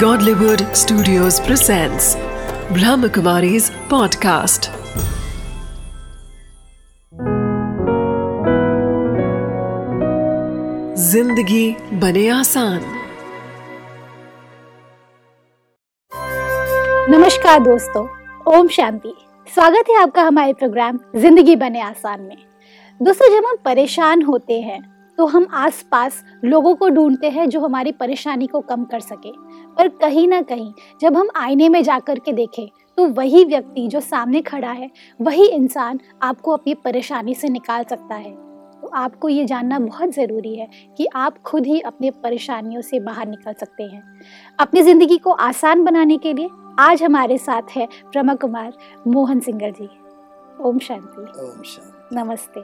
Godlywood Studios presents Brahmakumari's podcast. ज़िंदगी बने आसान। नमस्कार दोस्तों, ओम शांति। स्वागत है आपका हमारे प्रोग्राम ज़िंदगी बने आसान में। दोस्तों, जब हम परेशान होते हैं तो हम आसपास लोगों को ढूंढते हैं जो हमारी परेशानी को कम कर सके। पर कहीं ना कहीं जब हम आईने में जा कर के देखें तो वही व्यक्ति जो सामने खड़ा है वही इंसान आपको अपनी परेशानी से निकाल सकता है। तो आपको ये जानना बहुत ज़रूरी है कि आप खुद ही अपनी परेशानियों से बाहर निकल सकते हैं। अपनी ज़िंदगी को आसान बनाने के लिए आज हमारे साथ है ब्रह्मा कुमार मोहन सिंगर जी। ओम शांति। ओम शांति। नमस्ते।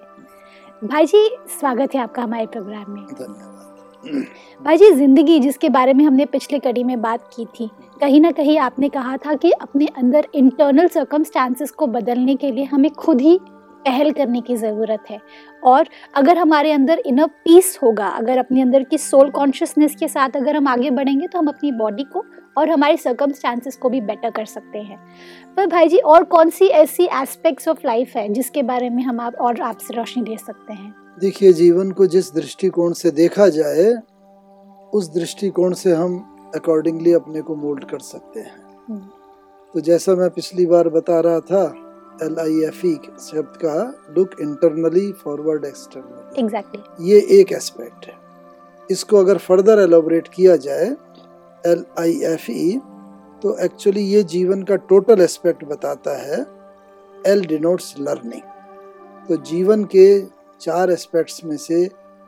भाई जी स्वागत है आपका हमारे प्रोग्राम में। धन्यवाद। भाई जी ज़िंदगी जिसके बारे में हमने पिछले कड़ी में बात की थी कहीं ना कहीं आपने कहा था कि अपने अंदर इंटरनल सर्कमस्टांसेस को बदलने के लिए हमें खुद ही पहल करने की ज़रूरत है। और अगर हमारे अंदर इनर पीस होगा अगर अपने अंदर की सोल कॉन्शियसनेस के साथ अगर हम आगे बढ़ेंगे तो हम अपनी बॉडी को और हमारे सर्कमस्टांसेस को भी बेटर कर सकते हैं। पर भाई जी और कौन सी ऐसी एस्पेक्ट्स ऑफ़ लाइफ है जिसके बारे में हम आप और आपसे रोशनी दे सकते हैं? देखिए जीवन को जिस दृष्टिकोण से देखा जाए उस दृष्टिकोण से हम अकॉर्डिंगली अपने को मोल्ड कर सकते हैं। हम्म, तो जैसा मैं पिछली बार बता रहा था एल आई एफ़ ई शब्द का look internally forward externally exactly ये एक एस्पेक्ट है। इसको अगर फर्दर एलोबरेट किया जाए एल आई एफ़ ई तो एक्चुअली ये जीवन का टोटल एस्पेक्ट बताता है एल डिनोट्स लर्निंग तो जीवन के चार एस्पेक्ट्स में से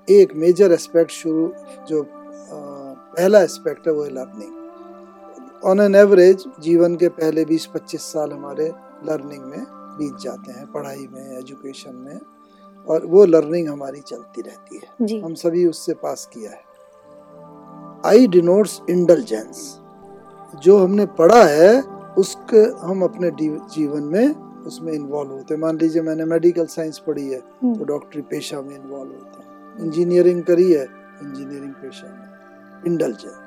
एक मेजर एस्पेक्ट शुरू जो पहला एस्पेक्ट है वो है लर्निंग ऑन एन एवरेज जीवन के पहले 20-25 साल हमारे लर्निंग में बीत जाते हैं पढ़ाई में एजुकेशन में और वो लर्निंग हमारी चलती रहती है. हम सभी उससे पास किया है. I denotes indulgence. जो हमने पढ़ा है उसके हम अपने जीवन में उसमें इन्वॉल्व होते हैं। मान लीजिए मैंने मेडिकल साइंस पढ़ी है हम्म, तो डॉक्टरी पेशा में इन्वॉल्व होते हैं। इंजीनियरिंग करी है इंजीनियरिंग पेशा में। इंडलजेंस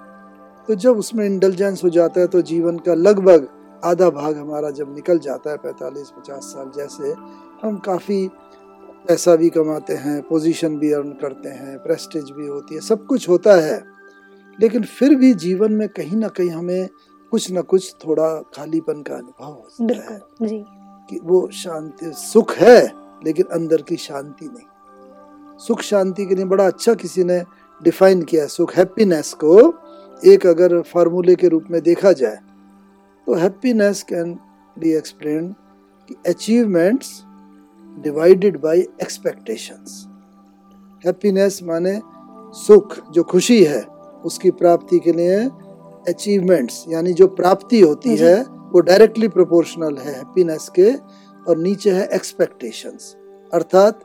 तो जब उसमें इंडलजेंस हो जाता है तो जीवन का लगभग आधा भाग हमारा जब निकल जाता है पैंतालीस पचास साल जैसे हम काफ़ी पैसा भी कमाते हैं पोजीशन भी अर्न करते हैं प्रेस्टिज भी होती है सब कुछ होता है। लेकिन फिर भी जीवन में कहीं ना कहीं हमें कुछ ना कुछ थोड़ा खालीपन का अनुभव होता है जी। कि वो शांति सुख है लेकिन अंदर की शांति नहीं। सुख शांति के लिए बड़ा अच्छा किसी ने डिफाइन किया सुख हैप्पीनेस को एक अगर फार्मूले के रूप में देखा जाए तो हैप्पीनेस कैन बी एक्सप्लेन कि achievements divided by expectations happiness माने सुख जो खुशी है उसकी प्राप्ति के लिए अचीवमेंट्स यानी जो प्राप्ति होती है वो डायरेक्टली प्रोपोर्शनल है हैप्पीनेस के और नीचे है एक्सपेक्टेशंस अर्थात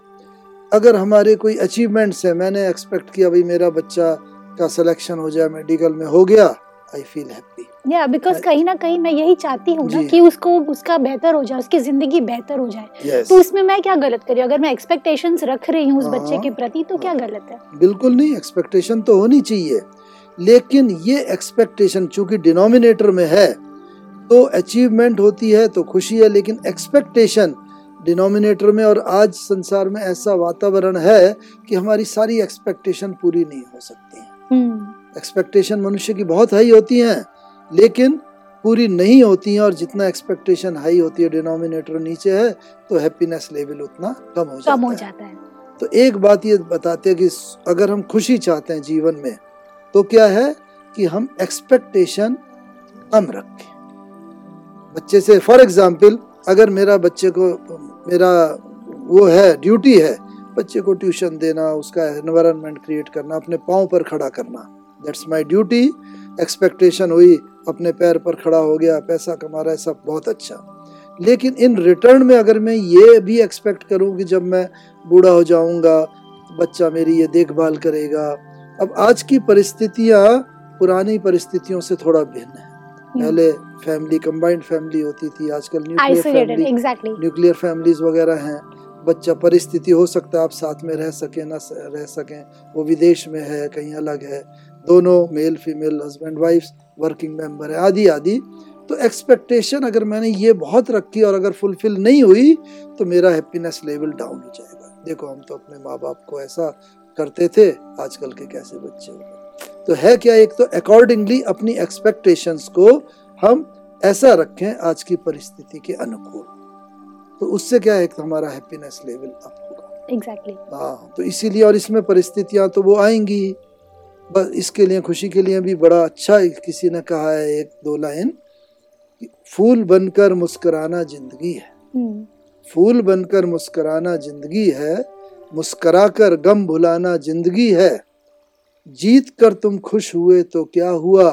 अगर हमारे कोई अचीवमेंट्स है मैंने एक्सपेक्ट किया भाई मेरा बच्चा का सिलेक्शन हो जाए मेडिकल में हो गया आई फील हैप्पी या बिकॉज़ कहीं ना कहीं मैं यही चाहती हूँ ना कि उसको उसका बेहतर हो जाए उसकी ज़िंदगी बेहतर हो जाए। यस तो इसमें मैं क्या गलत करी? अगर मैं एक्सपेक्टेशंस रख रही हूँ उस हाँ। बच्चे के प्रति तो क्या गलत है? बिल्कुल नहीं एक्सपेक्टेशन तो होनी चाहिए। लेकिन ये एक्सपेक्टेशन चूँकि डिनोमिनेटर में है तो अचीवमेंट होती है तो खुशी है लेकिन एक्सपेक्टेशन डिनोमिनेटर में और आज संसार में ऐसा वातावरण है कि हमारी सारी एक्सपेक्टेशन पूरी नहीं हो सकती हैं। हम्म। एक्सपेक्टेशन मनुष्य की बहुत हाई होती हैं लेकिन पूरी नहीं होती हैं और जितना एक्सपेक्टेशन हाई होती है डिनोमिनेटर नीचे है तो हैप्पीनेस लेवल उतना कम हो जाता कम हो है। जाता है। तो एक बात ये बताते हैं कि अगर हम खुशी चाहते हैं जीवन में तो क्या है कि हम एक्सपेक्टेशन कम रखें। बच्चे से फॉर एग्ज़ाम्पल अगर मेरा बच्चे को, मेरा वो है ड्यूटी है, बच्चे को ट्यूशन देना, उसका एनवायरनमेंट क्रिएट करना, अपने पाँव पर खड़ा करना दैट्स माय ड्यूटी एक्सपेक्टेशन हुई, अपने पैर पर खड़ा हो गया, पैसा कमा रहा है, सब बहुत अच्छा। लेकिन इन रिटर्न में अगर मैं ये भी एक्सपेक्ट करूँ कि जब मैं बूढ़ा हो जाऊँगा, बच्चा मेरी ये देखभाल करेगा अब आज की परिस्थितियाँ पुरानी परिस्थितियों से थोड़ा भिन्न है। पहले फैमिली कंबाइंड फैमिली होती थी आजकल nuclear family exactly nuclear families वगैरह हैं। बच्चा परिस्थिति हो सकता है आप साथ में रह सके ना रह सकें। वो विदेश में है कहीं अलग है। दोनों male female husband wife working member है आदि आदि तो एक्सपेक्टेशन अगर मैंने ये बहुत रखी और अगर फुलफिल नहीं हुई तो मेरा हैप्पीनेस लेवल डाउन हो जाएगा। देखो हम तो अपने माँ बाप को ऐसा करते थे आजकल के कैसे बच्चे हो गए। तो है क्या एक? तो अकॉर्डिंगली अपनी एक्सपेक्टेशंस को हम ऐसा रखें आज की परिस्थिति के अनुकूल। तो उससे क्या है एक तो हमारा हैप्पीनेस लेवल अप होगा। एग्जैक्टली हाँ तो इसीलिए और इसमें परिस्थितियाँ तो वो आएँगी। बस इसके लिए खुशी के लिए भी बड़ा अच्छा किसी ने कहा है एक दो लाइन फूल बनकर मुस्कुराना ज़िंदगी है। हम्म, फूल बनकर मुस्कुराना ज़िंदगी है मुस्कुराकर गम भुलाना ज़िंदगी है। जीत कर तुम खुश हुए तो क्या हुआ?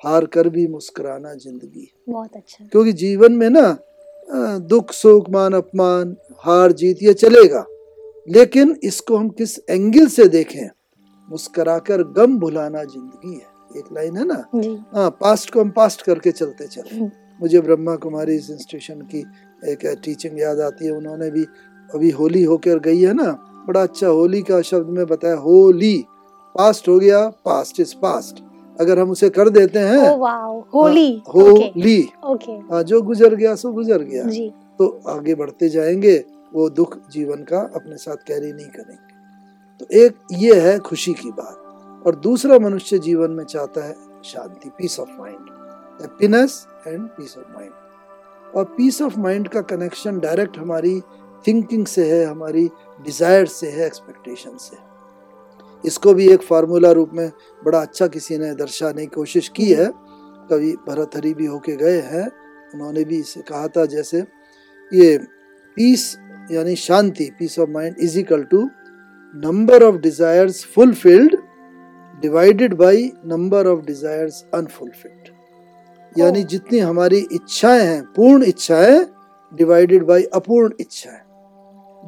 हार कर भी मुस्कुराना ज़िंदगी बहुत अच्छा। क्योंकि जीवन में ना दुख सुख मान अपमान हार जीत ये चलेगा। लेकिन इसको हम किस एंगल से देखें? मुस्कुराकर गम भुलाना ज़िंदगी है। एक लाइन है ना? हाँ पास्ट को हम पास्ट करके चलते चले। मुझे ब्रह्मा कुमारी इस इंस्टीट्यूशन की एक टीचिंग याद आती है। उन्होंने भी अभी होली होकर गई है ना बड़ा अच्छा होली का शब्द में बताया होली। पास्ट हो गया पास्ट इज़ पास्ट अगर हम उसे कर देते हैं वाओ होली हाँ, ओके होली। ओके हाँ, जो गुजर गया सो गुजर गया। जी। तो आगे बढ़ते जाएँगे वो दुख जीवन का अपने साथ कैरी नहीं करेंगे। तो एक ये है खुशी की बात और दूसरा मनुष्य जीवन में चाहता है शांति peace of mind happiness and peace of mind और पीस ऑफ़ माइंड का कनेक्शन डायरेक्ट हमारी थिंकिंग से है हमारी डिज़ायर से है एक्सपेक्टेशन से। इसको भी एक फार्मूला रूप में बड़ा अच्छा किसी ने दर्शाने की कोशिश की है। कवि भरतहरि भी होके गए हैं। उन्होंने भी इसे कहा था जैसे ये पीस यानी शांति peace of mind is equal to number of desires fulfilled divided by number of desires unfulfilled यानी Oh. जितनी हमारी इच्छाएँ हैं पूर्ण इच्छाएँ डिवाइडेड बाय अपूर्ण इच्छाएँ।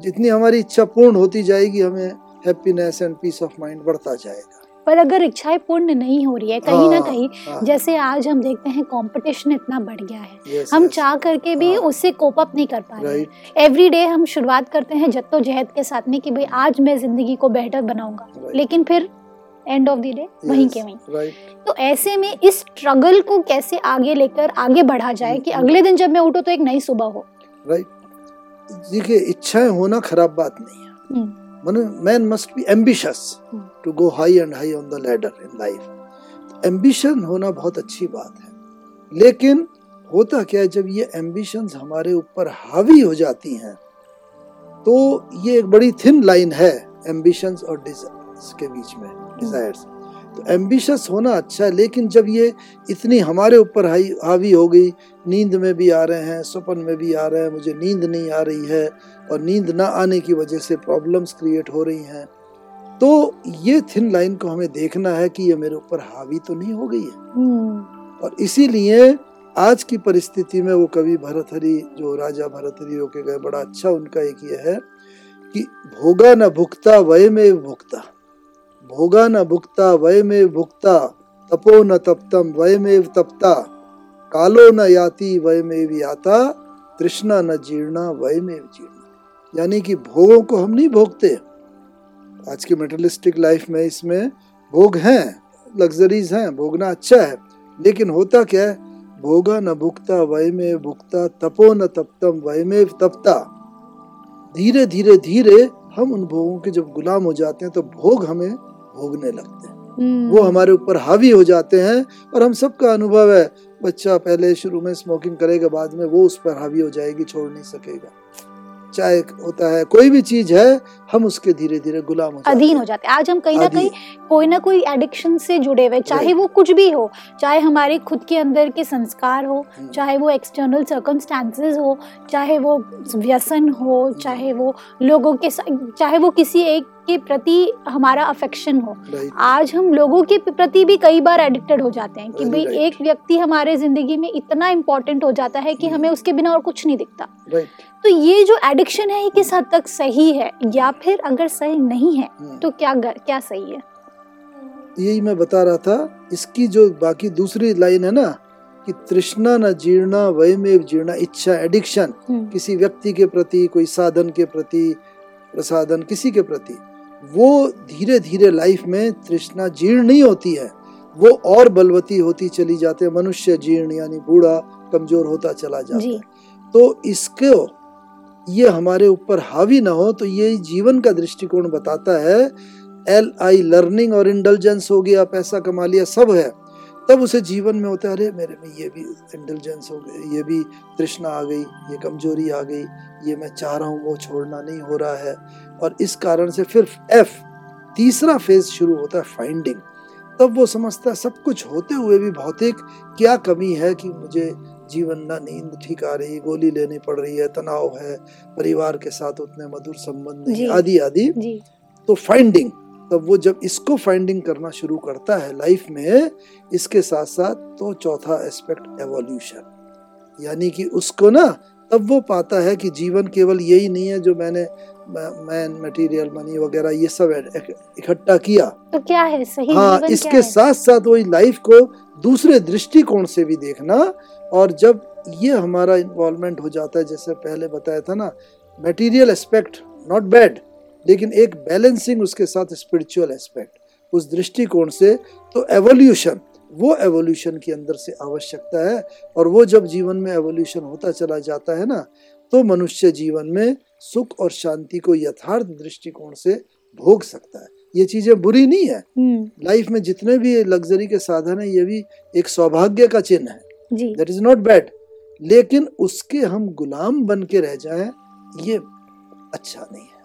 जितनी हमारी इच्छा पूर्ण होती जाएगी हमें happiness and peace of mind बढ़ता जाएगा। पर अगर इच्छाएँ पूर्ण नहीं हो रही है कहीं ना हाँ, कहीं हाँ, जैसे आज हम देखते हैं कंपटीशन इतना बढ़ गया है। Yes, हम yes, चाह करके भी हाँ। उससे कोप अप नहीं कर पा रहे राइट एवरी डे हम शुरुआत करते हैं जद्दोजहद के साथ में कि भाई आज मैं ज़िंदगी को बेहतर बनाऊँगा। Right. लेकिन फिर एंड ऑफ़ द डे वहीं के वहीं। तो ऐसे में इस स्ट्रगल को कैसे आगे लेकर आगे बढ़ा जाए कि हम्म। अगले दिन जब मैं उठूं तो एक नई सुबह हो? राइट देखिए इच्छाएँ होना खराब बात नहीं है। हम्म, man must be ambitious Hmm. To go high and high on the ladder in life ambition होना बहुत अच्छी बात है। लेकिन होता क्या है जब ये एम्बिशंस हमारे ऊपर हावी हो जाती हैं तो ये एक बड़ी थिन लाइन है एम्बिशंस और डिजायर्स के बीच में डिजायर्स तो एम्बिशस होना अच्छा है लेकिन जब ये इतनी हमारे ऊपर हाई हावी हो गई नींद में भी आ रहे हैं सपन में भी आ रहे हैं मुझे नींद नहीं आ रही है और नींद ना आने की वजह से प्रॉब्लम्स क्रिएट हो रही हैं तो ये थिन लाइन को हमें देखना है कि ये मेरे ऊपर हावी तो नहीं हो गई है। हम्म, और इसीलिए आज की परिस्थिति में वो कवि भरतहरि जो राजा भरतहरि होके गए बड़ा अच्छा उनका एक ये है कि भोगा न भुगता वय में भुगता। भोगा न भुगता वय में भुगता तपो न तप्तम वय में तपता। कालो न याति वय में याता, तृष्णा न जीर्णा वय में जीर्णा। यानी कि भोगों को हम नहीं भोगते। आज के मेटलिस्टिक लाइफ में इसमें भोग हैं लग्जरीज हैं, भोगना अच्छा है। लेकिन होता क्या है? भोगा न भुगता वय में भुगता तपो न तप्तम वय में तपता। धीरे धीरे धीरे हम उन भोगों के जब गुलाम हो जाते हैं तो भोग हमें भोगने लगते हैं। हम्म, वो हमारे ऊपर हावी हो जाते हैं और हम सबका अनुभव है बच्चा पहले शुरू में स्मोकिंग करेगा बाद में वो उस पर हावी हो जाएगी छोड़ नहीं सकेगा। चाहे होता है कोई भी चीज़ है हम उसके धीरे धीरे गुलाम हो अधीन हो। जाते हैं। आज हम कहीं ना कहीं कोई ना कोई एडिक्शन से जुड़े हुए चाहे वो कुछ भी हो चाहे हमारे खुद के अंदर के संस्कार हो हम्म। चाहे वो एक्सटर्नल सर्कमस्टांसेस हो चाहे वो व्यसन हो चाहे वो लोगों के चाहे वो किसी एक के प्रति हमारा अफेक्शन हो। आज हम लोगों के प्रति भी कई बार एडिक्टेड हो जाते हैं कि भाई right. एक व्यक्ति हमारे ज़िंदगी में इतना इम्पोर्टेंट हो जाता है कि हम्म। हमें उसके बिना और कुछ नहीं दिखता। तो ये जो एडिक्शन है ये किस हद तक सही है? या फिर अगर सही नहीं है हम्म। तो क्या गर, क्या सही है? यही मैं बता रहा था इसकी जो बाकी दूसरी लाइन है ना कि तृष्णा न जीर्णा वय में जीर्णा इच्छा एडिक्शन हम्म, किसी व्यक्ति के प्रति कोई साधन के प्रति प्रसाधन किसी के प्रति वो धीरे धीरे लाइफ में तृष्णा जीर्ण नहीं होती है। वो और बलवती होती चली जाते है। मनुष्य जीर्ण यानी बूढ़ा कमज़ोर होता चला जाता है। तो इसको ये हमारे ऊपर हावी ना हो तो ये जीवन का दृष्टिकोण बताता है एल आई लर्निंग और इंटेलिजेंस हो गया पैसा कमा लिया सब है। तब उसे जीवन में होता है अरे मेरे में ये भी इंटेलिजेंस हो गई ये भी तृष्णा आ गई ये कमज़ोरी आ गई ये मैं चाह रहा हूँ वो छोड़ना नहीं हो रहा है। और इस कारण से फिर एफ़ तीसरा फ़ेज़ शुरू होता है फाइंडिंग तब वो समझता है सब कुछ होते हुए भी भौतिक क्या कमी है कि मुझे जीवन ना नींद ठीक आ रही गोली लेनी पड़ रही है तनाव है परिवार के साथ उतने मधुर संबंध नहीं आदि आदि? तो फाइंडिंग तब वो जब इसको फाइंडिंग करना शुरू करता है लाइफ में इसके साथ साथ तो चौथा एस्पेक्ट एवोल्यूशन यानी कि उसको ना तब वो पाता है कि जीवन केवल यही नहीं है जो मैंने मैन मटेरियल मनी वगैरह ये सब इकट्ठा किया। तो क्या है? सही हाँ जीवन इसके क्या है? साथ साथ वही लाइफ को दूसरे दृष्टिकोण से भी देखना और जब ये हमारा इन्वॉल्वमेंट हो जाता है जैसे पहले बताया था ना मटेरियल एस्पेक्ट नॉट बैड लेकिन एक बैलेंसिंग उसके साथ स्पिरिचुअल एस्पेक्ट उस दृष्टिकोण से तो एवोल्यूशन वो एवोल्यूशन के अंदर से आवश्यकता है और वो जब जीवन में एवोल्यूशन होता चला जाता है ना तो मनुष्य जीवन में सुख और शांति को यथार्थ दृष्टिकोण से भोग सकता है। ये चीज़ें बुरी नहीं है। हम्म। लाइफ में जितने भी लग्जरी के साधन है ये भी एक सौभाग्य का चिन्ह है। दैट इज़ नॉट बैड लेकिन उसके हम गुलाम बन के रह जाए ये अच्छा नहीं है।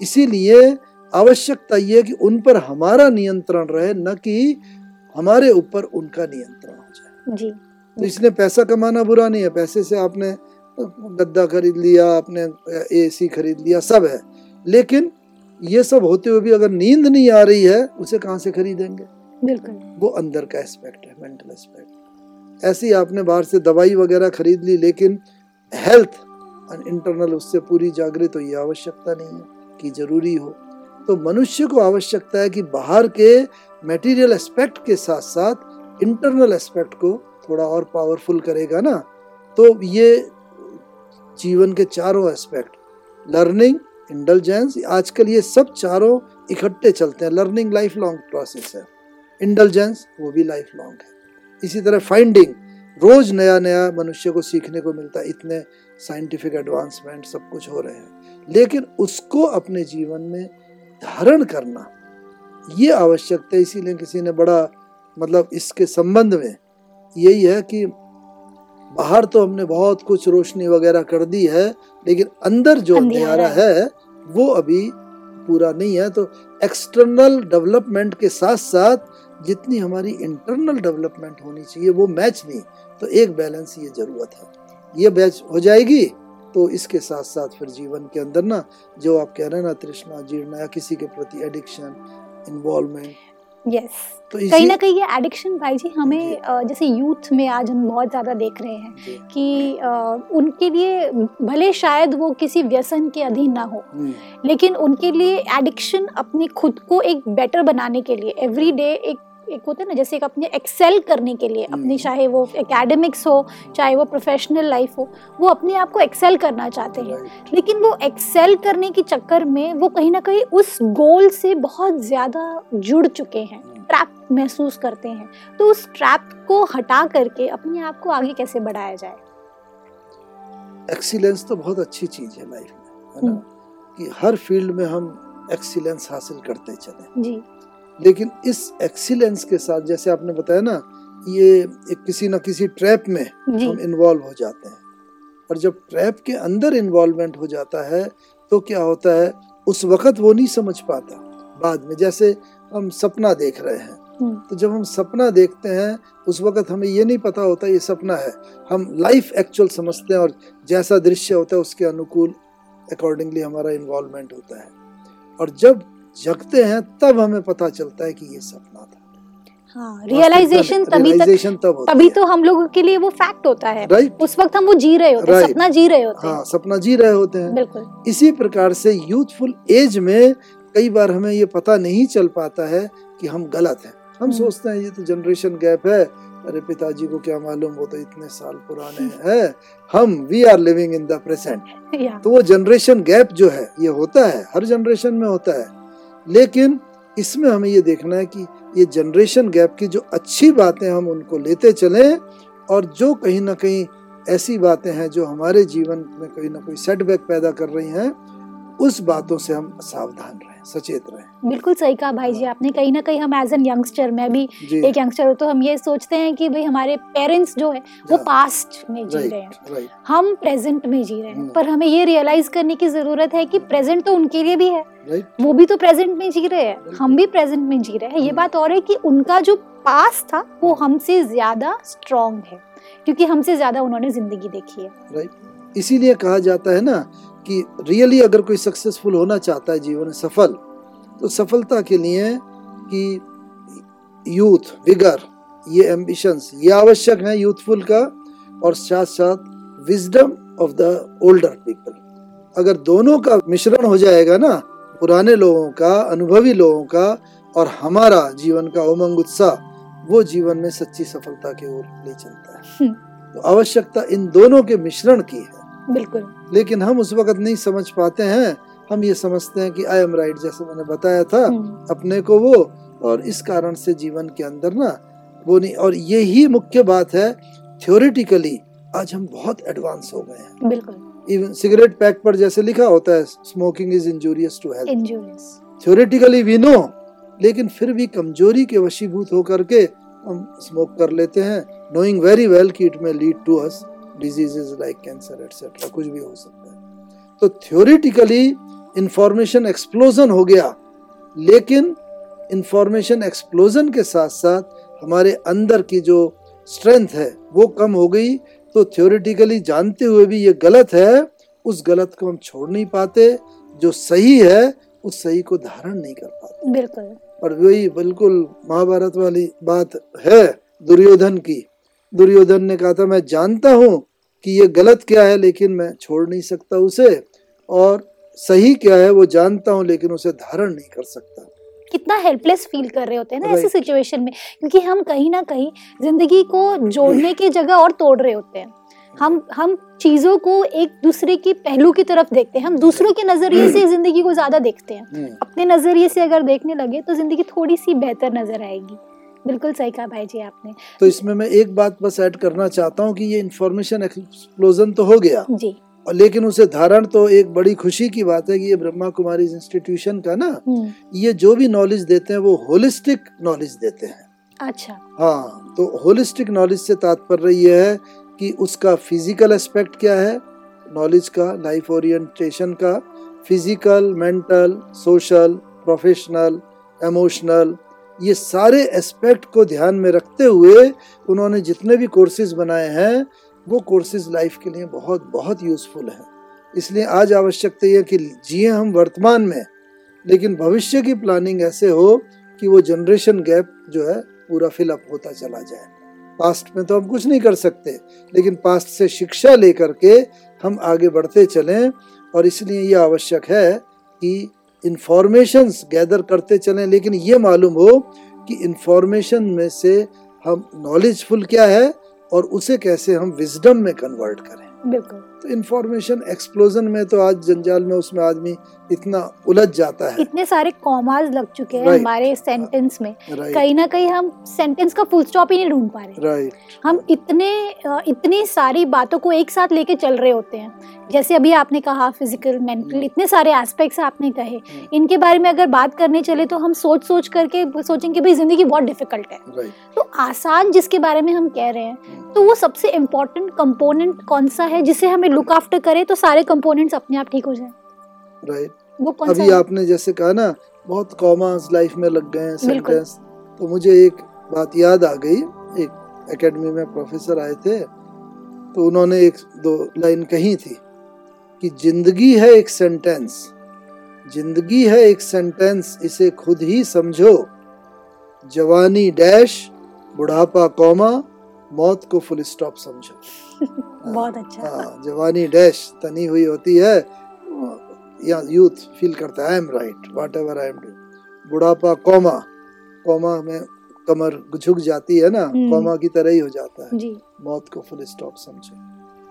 इसीलिए आवश्यकता ये कि उन पर हमारा नियंत्रण रहे न कि हमारे ऊपर उनका नियंत्रण हो जाए। जी। तो इसलिए पैसा कमाना बुरा नहीं है पैसे से आपने गद्दा खरीद लिया आपने एसी खरीद लिया सब है। लेकिन ये सब होते हुए भी अगर नींद नहीं आ रही है उसे कहाँ से खरीदेंगे? बिल्कुल। वो अंदर का एस्पेक्ट है मेंटल एस्पेक्ट ऐसी आपने बाहर से दवाई वगैरह खरीद ली लेकिन हेल्थ इंटरनल उससे पूरी जागृत हो ये आवश्यकता नहीं है। कि ज़रूरी हो। तो मनुष्य को आवश्यकता है कि बाहर के मटेरियल एस्पेक्ट के साथ साथ इंटरनल एस्पेक्ट को थोड़ा और पावरफुल करेगा ना? तो ये जीवन के चारों एस्पेक्ट लर्निंग इंटेलिजेंस आजकल ये सब चारों इकट्ठे चलते हैं। लर्निंग लाइफ लॉन्ग प्रोसेस है। इंटेलिजेंस वो भी लाइफ लॉन्ग है। इसी तरह फाइंडिंग रोज नया नया मनुष्य को सीखने को मिलता है। इतने साइंटिफिक एडवांसमेंट सब कुछ हो रहे हैं। लेकिन उसको अपने जीवन में धारण करना ये आवश्यकता है इसीलिए किसी ने बड़ा मतलब इसके संबंध में यही है कि बाहर तो हमने बहुत कुछ रोशनी वगैरह कर दी है लेकिन अंदर जो अंधियारा है। वो अभी पूरा नहीं है। तो एक्सटर्नल डेवलपमेंट के साथ साथ जितनी हमारी इंटरनल डेवलपमेंट होनी चाहिए वो मैच नहीं। तो एक बैलेंस ये ज़रूरत है। ये मैच हो जाएगी? तो इसके साथ साथ फिर जीवन के अंदर ना जो आप कह रहे हैं ना तृष्णा जीर्ण या किसी के प्रति एडिक्शन इन्वॉल्वमेंट यस तो कहीं ना कहीं ये एडिक्शन भाई जी। हमें जैसे यूथ में आज हम बहुत ज़्यादा देख रहे हैं कि उनके लिए भले शायद वो किसी व्यसन के अधीन ना हो हम्म, लेकिन उनके लिए एडिक्शन अपने खुद को एक बेटर बनाने के लिए एवरी डे एक एक होता है ना जैसे एक अपने एक्सेल करने के लिए अपनी हम्म। चाहे वो एकेडमिक्स हो चाहे वो प्रोफेशनल लाइफ हो वो अपने आप को एक्सेल करना चाहते हैं। लेकिन वो एक्सेल करने के चक्कर में वो कहीं ना कहीं उस गोल से बहुत ज़्यादा जुड़ चुके हैं ट्रैप महसूस करते हैं। तो उस ट्रैप को हटा करके अपने आप को आगे कैसे बढ़ाया जाए? एक्सीलेंस तो बहुत अच्छी चीज़ है लाइफ में है ना? हम्म। कि हर फ़ील्ड में हम एक्सीलेंस हासिल करते चले। जी। लेकिन इस एक्सीलेंस के साथ जैसे आपने बताया ना ये एक किसी ना किसी ट्रैप में हम इन्वॉल्व हो जाते हैं। और जब ट्रैप के अंदर इन्वॉल्वमेंट हो जाता है तो क्या होता है उस वक्त वो नहीं समझ पाता। बाद में जैसे हम सपना देख रहे हैं हम्म, तो जब हम सपना देखते हैं उस वक्त हमें ये नहीं पता होता ये सपना है। हम लाइफ एक्चुअल समझते हैं और जैसा दृश्य होता है उसके अनुकूल अकॉर्डिंगली हमारा इन्वॉल्वमेंट होता है। और जब जगते हैं तब हमें पता चलता है कि ये सपना था। हाँ रियलाइजेशन तभी तक रियलाइजेशन तब तभी तो हम लोगों के लिए वो फैक्ट होता है। राइट उस वक्त हम वो जी रहे होते हैं Right. सपना जी रहे होते। हाँ सपना जी रहे होते हैं। हैं बिल्कुल। इसी प्रकार से यूथफुल एज में कई बार हमें ये पता नहीं चल पाता है कि हम गलत हैं। हम हम्म। सोचते हैं ये तो जनरेशन गैप है। अरे पिताजी को क्या मालूम वो तो इतने साल पुराने हैं। हम we are living in the present तो वो जनरेशन गैप जो है ये होता है हर जनरेशन में होता है। लेकिन इसमें हमें ये देखना है कि ये जनरेशन गैप की जो अच्छी बातें हम उनको लेते चलें और जो कहीं ना कहीं ऐसी बातें हैं जो हमारे जीवन में कहीं ना कोई सेटबैक पैदा कर रही हैं उस बातों से हम सावधान रहें सचेत रहें। बिल्कुल सही कहा भाई जी आपने। कहीं ना कहीं हम एज एन यंगस्टर मैं भी एक यंगस्टर हूँ तो हम ये सोचते हैं कि भाई हमारे पेरेंट्स जो है वो हाँ। पास्ट में जी रहे हैं। हम प्रेजेंट में जी रहे हैं। हम्म। पर हमें ये रियलाइज़ करने की ज़रूरत है कि प्रेजेंट तो उनके लिए भी है। वो भी तो प्रेजेंट में जी रहे हैं। हम भी प्रेजेंट में जी रहे हैं। ये हम्म। बात और है कि उनका जो पास था वो हमसे ज़्यादा स्ट्रांग है। क्योंकि हमसे ज़्यादा उन्होंने ज़िंदगी देखी है। राइट इसीलिए कहा जाता है ना कि रियली अगर कोई सक्सेसफुल होना चाहता है जीवन में सफल तो सफलता के लिए कि यूथ विगर ये एम्बिशंस ये आवश्यक है यूथफुल का और साथ साथ wisdom of the older people अगर दोनों का मिश्रण हो जाएगा ना पुराने लोगों का अनुभवी लोगों का और हमारा जीवन का उमंग उत्साह वो जीवन में सच्ची सफलता की ओर ले चलता है। हम्म। तो आवश्यकता इन दोनों के मिश्रण की है। बिल्कुल। लेकिन हम उस वक्त नहीं समझ पाते हैं। हम ये समझते हैं कि आई एम राइट जैसे मैंने बताया था हम्म, अपने को वो और इस कारण से जीवन के अंदर ना वो नहीं। और यही मुख्य बात है थ्योरेटिकली आज हम बहुत एडवांस हो गए हैं। बिल्कुल। इवन सिगरेट पैक पर जैसे लिखा होता है smoking is injurious to health injurious theoretically we know लेकिन फिर भी कमज़ोरी के वशीभूत होकर के हम स्मोक कर लेते हैं नोइंग वेरी वेल कि it may lead to us diseases like cancer etcetera कुछ भी हो सकता है। तो थ्योरिटिकली इंफॉर्मेशन एक्सप्लोजन हो गया लेकिन इंफॉर्मेशन एक्सप्लोजन के साथ साथ हमारे अंदर की जो स्ट्रेंथ है वो कम हो गई। तो थ्योरिटिकली जानते हुए भी ये गलत है उस गलत को हम छोड़ नहीं पाते। जो सही है उस सही को धारण नहीं कर पाते। बिल्कुल। और वही बिल्कुल महाभारत वाली बात है दुर्योधन की। दुर्योधन ने कहा था मैं जानता हूँ कि ये गलत क्या है लेकिन मैं छोड़ नहीं सकता उसे। और सही क्या है वो जानता हूँ लेकिन उसे धारण नहीं कर सकता। कितना हेल्पलेस फील कर रहे होते हैं ना ऐसी सिचुएशन में क्योंकि हम कहीं ना कहीं ज़िंदगी को जोड़ने की जगह और तोड़ रहे होते हैं। हम हम चीज़ों को एक दूसरे की पहलू की तरफ़ देखते हैं। हम दूसरों के नज़रिए से ज़िंदगी को ज़्यादा देखते हैं। हम्म, अपने नज़रिए से अगर देखने लगे तो ज़िंदगी थोड़ी सी बेहतर नज़र आएगी। बिल्कुल सही कहा भाई जी आपने। तो इसमें मैं एक बात बस ऐड करना चाहता हूँ कि ये इन्फॉर्मेशन एक्सप्लोजन तो हो गया जी। और लेकिन उसे धारण तो एक बड़ी खुशी की बात है कि ये ब्रह्मा कुमारी इंस्टीट्यूशन का ना हम्म, ये जो भी नॉलेज देते हैं वो होलिस्टिक नॉलेज देते हैं। अच्छा। हाँ तो होलिस्टिक नॉलेज से तात्पर्य ये है कि उसका फ़िज़िकल एस्पेक्ट क्या है नॉलेज का लाइफ ओरिएंटेशन का physical mental social professional emotional ये सारे एस्पेक्ट को ध्यान में रखते हुए उन्होंने जितने भी कोर्सेज बनाए हैं, वो कोर्सेज लाइफ के लिए बहुत बहुत यूजफुल हैं। इसलिए आज आवश्यकता ये है कि जिए हम वर्तमान में, लेकिन भविष्य की प्लानिंग ऐसे हो कि वो जनरेशन गैप जो है, पूरा फिलअप होता चला जाए। पास्ट में तो हम कुछ नहीं कर सकते, लेकिन पास्ट से शिक्षा लेकर के हम आगे बढ़ते चलें, और इसलिए ये आवश्यक है कि इंफॉर्मेशंस गैदर करते चलें, लेकिन ये मालूम हो कि इंफॉर्मेशन में से हम नॉलेजफुल क्या है और उसे कैसे हम विजडम में कन्वर्ट करें। बिल्कुल। तो इंफॉर्मेशन एक्सप्लोजन में तो आज जंजाल में उसमें आदमी इतना उलझ जाता है। इतने सारे कॉमास लग चुके हैं हमारे सेंटेंस में। कहीं ना कहीं हम सेंटेंस का फुल स्टॉप ही नहीं ढूंढ पा रहे। राइट हम इतने इतनी सारी बातों को एक साथ लेके चल रहे होते हैं। जैसे अभी आपने कहा फ़िज़िकल मेंटल इतने सारे एस्पेक्ट्स आपने कहे। इनके बारे में अगर बात करने चले तो हम सोच सोच करके सोचेंगे भाई ज़िंदगी बहुत डिफ़िकल्ट है। तो आसान जिसके बारे में हम कह रहे हैं तो वो सबसे इम्पोर्टेंट कंपोनेंट कौन सा है जिसे हमें लुक आफ्टर करे तो सारे कंपोनेंट्स अपने आप ठीक हो जाए। राइट वो कौन अभी आपने जैसे कहा ना बहुत कॉमर्स लाइफ में लग गए हैं सेंटेंस तो मुझे एक बात याद आ गई एक एकेडमी में प्रोफेसर आए थे तो उन्होंने एक दो लाइन कही थी कि ज़िंदगी है एक सेंटेंस ज़िंदगी है एक सेंटेंस इसे खुद ही समझो। जवानी डैश बुढ़ापा कौमा मौत को फुल स्टॉप समझो। बहुत अच्छा। हाँ जवानी डैश तनी हुई होती है या यूथ फील करता है I am right whatever I am doing बुढ़ापा कौमा कौमा में कमर झुक जाती है ना हम्म। कौमा की तरह ही हो जाता है। जी। मौत को फुल स्टॉप समझो।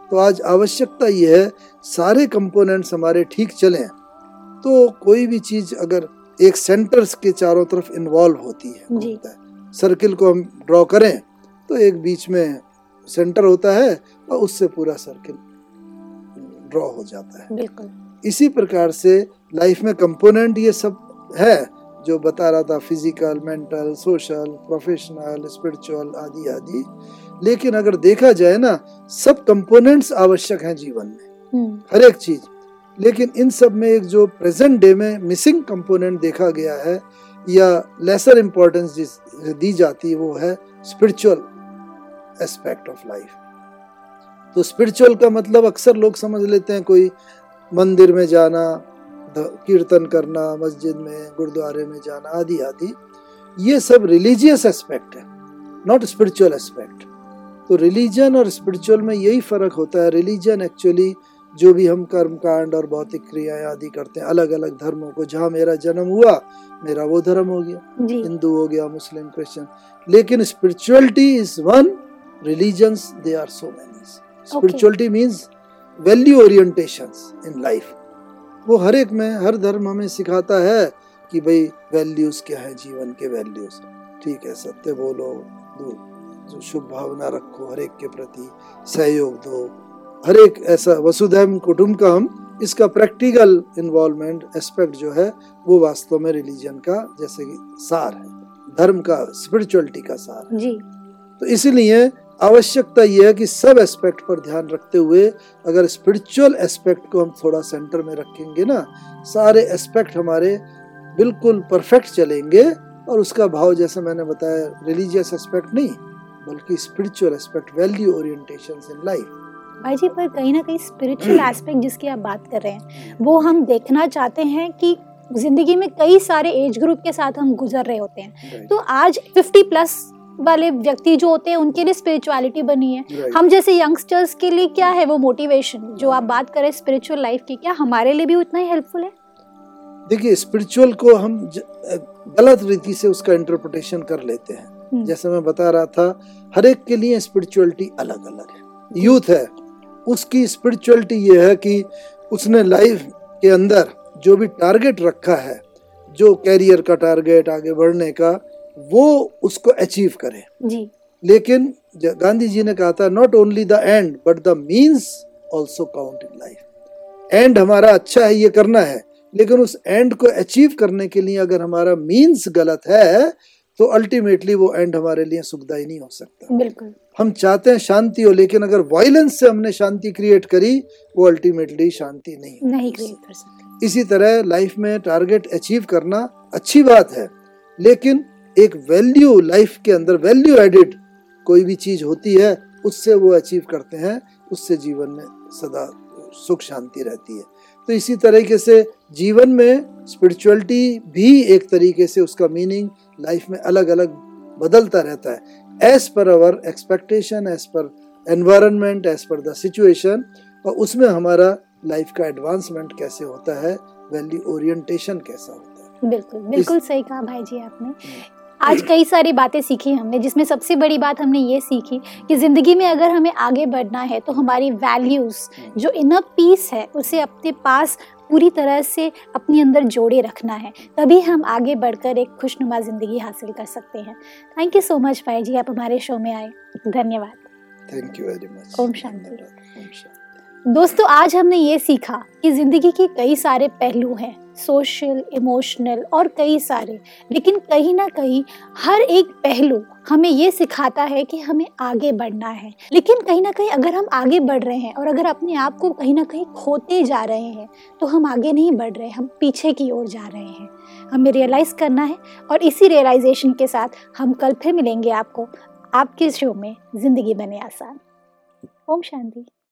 तो आज आवश्यकता ये है सारे कंपोनेंट्स हमारे ठीक चलें तो कोई भी चीज़ अगर एक सेंटर्स के चारों तरफ़ इन्वॉल्व होती है जी। होता है। सर्किल को हम ड्रॉ करें तो एक बीच में सेंटर होता है और उससे पूरा सर्किल ड्रॉ हो जाता है। बिल्कुल। इसी प्रकार से लाइफ में कंपोनेंट ये सब है जो बता रहा था physical mental social professional spiritual आदि आदि। लेकिन अगर देखा जाए ना सब कंपोनेंट्स आवश्यक हैं जीवन में हम्म, हर एक चीज़। लेकिन इन सब में एक जो प्रेजेंट डे में मिसिंग कंपोनेंट देखा गया है या लेसर इम्पोर्टेंस दी जाती है वो है स्पिरिचुअल एस्पेक्ट ऑफ़ लाइफ तो स्पिरिचुअल का मतलब अक्सर लोग समझ लेते हैं कोई मंदिर में जाना कीर्तन करना मस्जिद में गुरुद्वारे में जाना आदि आदि। ये सब रिलीजियस एस्पेक्ट है नॉट स्पिरिचुअल एस्पेक्ट तो रिलीजन और स्पिरिचुअल में यही फ़र्क होता है। रिलीजन एक्चुअली जो भी हम कर्म कांड और भौतिक क्रियाएँ आदि करते हैं अलग अलग धर्मों को जहाँ मेरा जन्म हुआ मेरा वो धर्म हो गया। हिंदू हो गया मुस्लिम क्रिश्चियन। लेकिन spirituality is one religions they are so many spirituality means value orientations in life वो हर एक में हर धर्म हमें सिखाता है कि भाई वैल्यूज़ क्या है जीवन के वैल्यूज़ ठीक है सत्य बोलो जो शुभ भावना रखो हर एक के प्रति सहयोग दो। हर एक ऐसा वसुधैव कुटुंबकम इसका प्रैक्टिकल इन्वॉल्वमेंट एस्पेक्ट जो है वो वास्तव में रिलीजन का जैसे कि सार है। धर्म का स्पिरिचुअलिटी का सार है। जी। तो इसलिए आवश्यकता यह है कि सब एस्पेक्ट पर ध्यान रखते हुए अगर स्पिरिचुअल एस्पेक्ट को हम थोड़ा सेंटर में रखेंगे ना सारे एस्पेक्ट हमारे बिल्कुल परफेक्ट चलेंगे और उसका भाव जैसे मैंने बताया रिलीजियस एस्पेक्ट नहीं बल्कि spiritual aspect value orientation in life भाई जी पर कहीं ना कहीं स्पिरिचुअल एस्पेक्ट जिसकी आप बात कर रहे हैं वो हम देखना चाहते हैं कि ज़िंदगी में कई सारे एज ग्रुप के साथ हम गुजर रहे होते हैं। तो आज 50 प्लस वाले व्यक्ति जो होते हैं उनके लिए स्पिरिचुअलिटी बनी है। हम जैसे यंगस्टर्स के लिए क्या है वो मोटिवेशन जो आप बात करें स्पिरिचुअल लाइफ की क्या हमारे लिए भी उतना ही हेल्पफुल है? देखिए स्पिरिचुअल को हम गलत रीति से उसका इंटरप्रिटेशन कर लेते हैं। हम्म, जैसे मैं बता रहा था हर एक के लिए स्पिरिचुअलिटी अलग अलग है। यूथ है उसकी स्पिरिचुअलिटी ये है कि उसने लाइफ के अंदर जो भी टारगेट रखा है जो कैरियर का टारगेट आगे बढ़ने का वो उसको अचीव करे। जी। लेकिन गांधी जी ने कहा था not only the end but the means also count in life and हमारा अच्छा है ये करना है। लेकिन उस एंड को अचीव करने के लिए अगर हमारा मीन्स गलत है तो अल्टीमेटली वो एंड हमारे लिए सुखदायी नहीं हो सकता। बिल्कुल। हम चाहते हैं शांति हो लेकिन अगर वायलेंस से हमने शांति क्रिएट करी वो अल्टीमेटली शांति नहीं नहीं क्रिएट कर सकते। इसी तरह लाइफ में टारगेट अचीव करना अच्छी बात है लेकिन एक वैल्यू लाइफ के अंदर वैल्यू एडिड कोई भी चीज़ होती है उससे वो अचीव करते हैं उससे जीवन में सदा सुख शांति रहती है। तो इसी तरीके से जीवन में स्पिरिचुअलिटी भी एक तरीके से उसका मीनिंग लाइफ में अलग अलग बदलता रहता है। As per our expectation as per environment as per the situation और उसमें हमारा लाइफ का एडवांसमेंट कैसे होता है वैल्यू ओरिएंटेशन कैसा होता है। बिल्कुल बिल्कुल सही कहा भाई जी आपने आज कई सारी बातें सीखी हमने जिसमें सबसे बड़ी बात हमने ये सीखी कि ज़िंदगी में अगर हमें आगे बढ़ना है तो हमारी वैल्यूज़ जो इनर पीस है उसे अपने पास पूरी तरह से अपने अंदर जोड़े रखना है। तभी हम आगे बढ़कर एक खुशनुमा ज़िंदगी हासिल कर सकते हैं। थैंक यू सो मच भाई जी आप हमारे शो में आए। धन्यवाद। थैंक यू वेरी मच ओम शांति। दोस्तों, आज हमने ये सीखा कि ज़िंदगी के कई सारे पहलू हैं, सोशल, इमोशनल और कई सारे। लेकिन कहीं ना कहीं हर एक पहलू हमें ये सिखाता है कि हमें आगे बढ़ना है। लेकिन कहीं ना कहीं अगर हम आगे बढ़ रहे हैं और अगर अपने आप को कहीं ना कहीं खोते जा रहे हैं तो हम आगे नहीं बढ़ रहे, हम पीछे की ओर जा रहे हैं। हमें रियलाइज़ करना है और इसी रियलाइजेशन के साथ हम कल फिर मिलेंगे आपको आपके शो में, ज़िंदगी बने आसान। ओम शांति।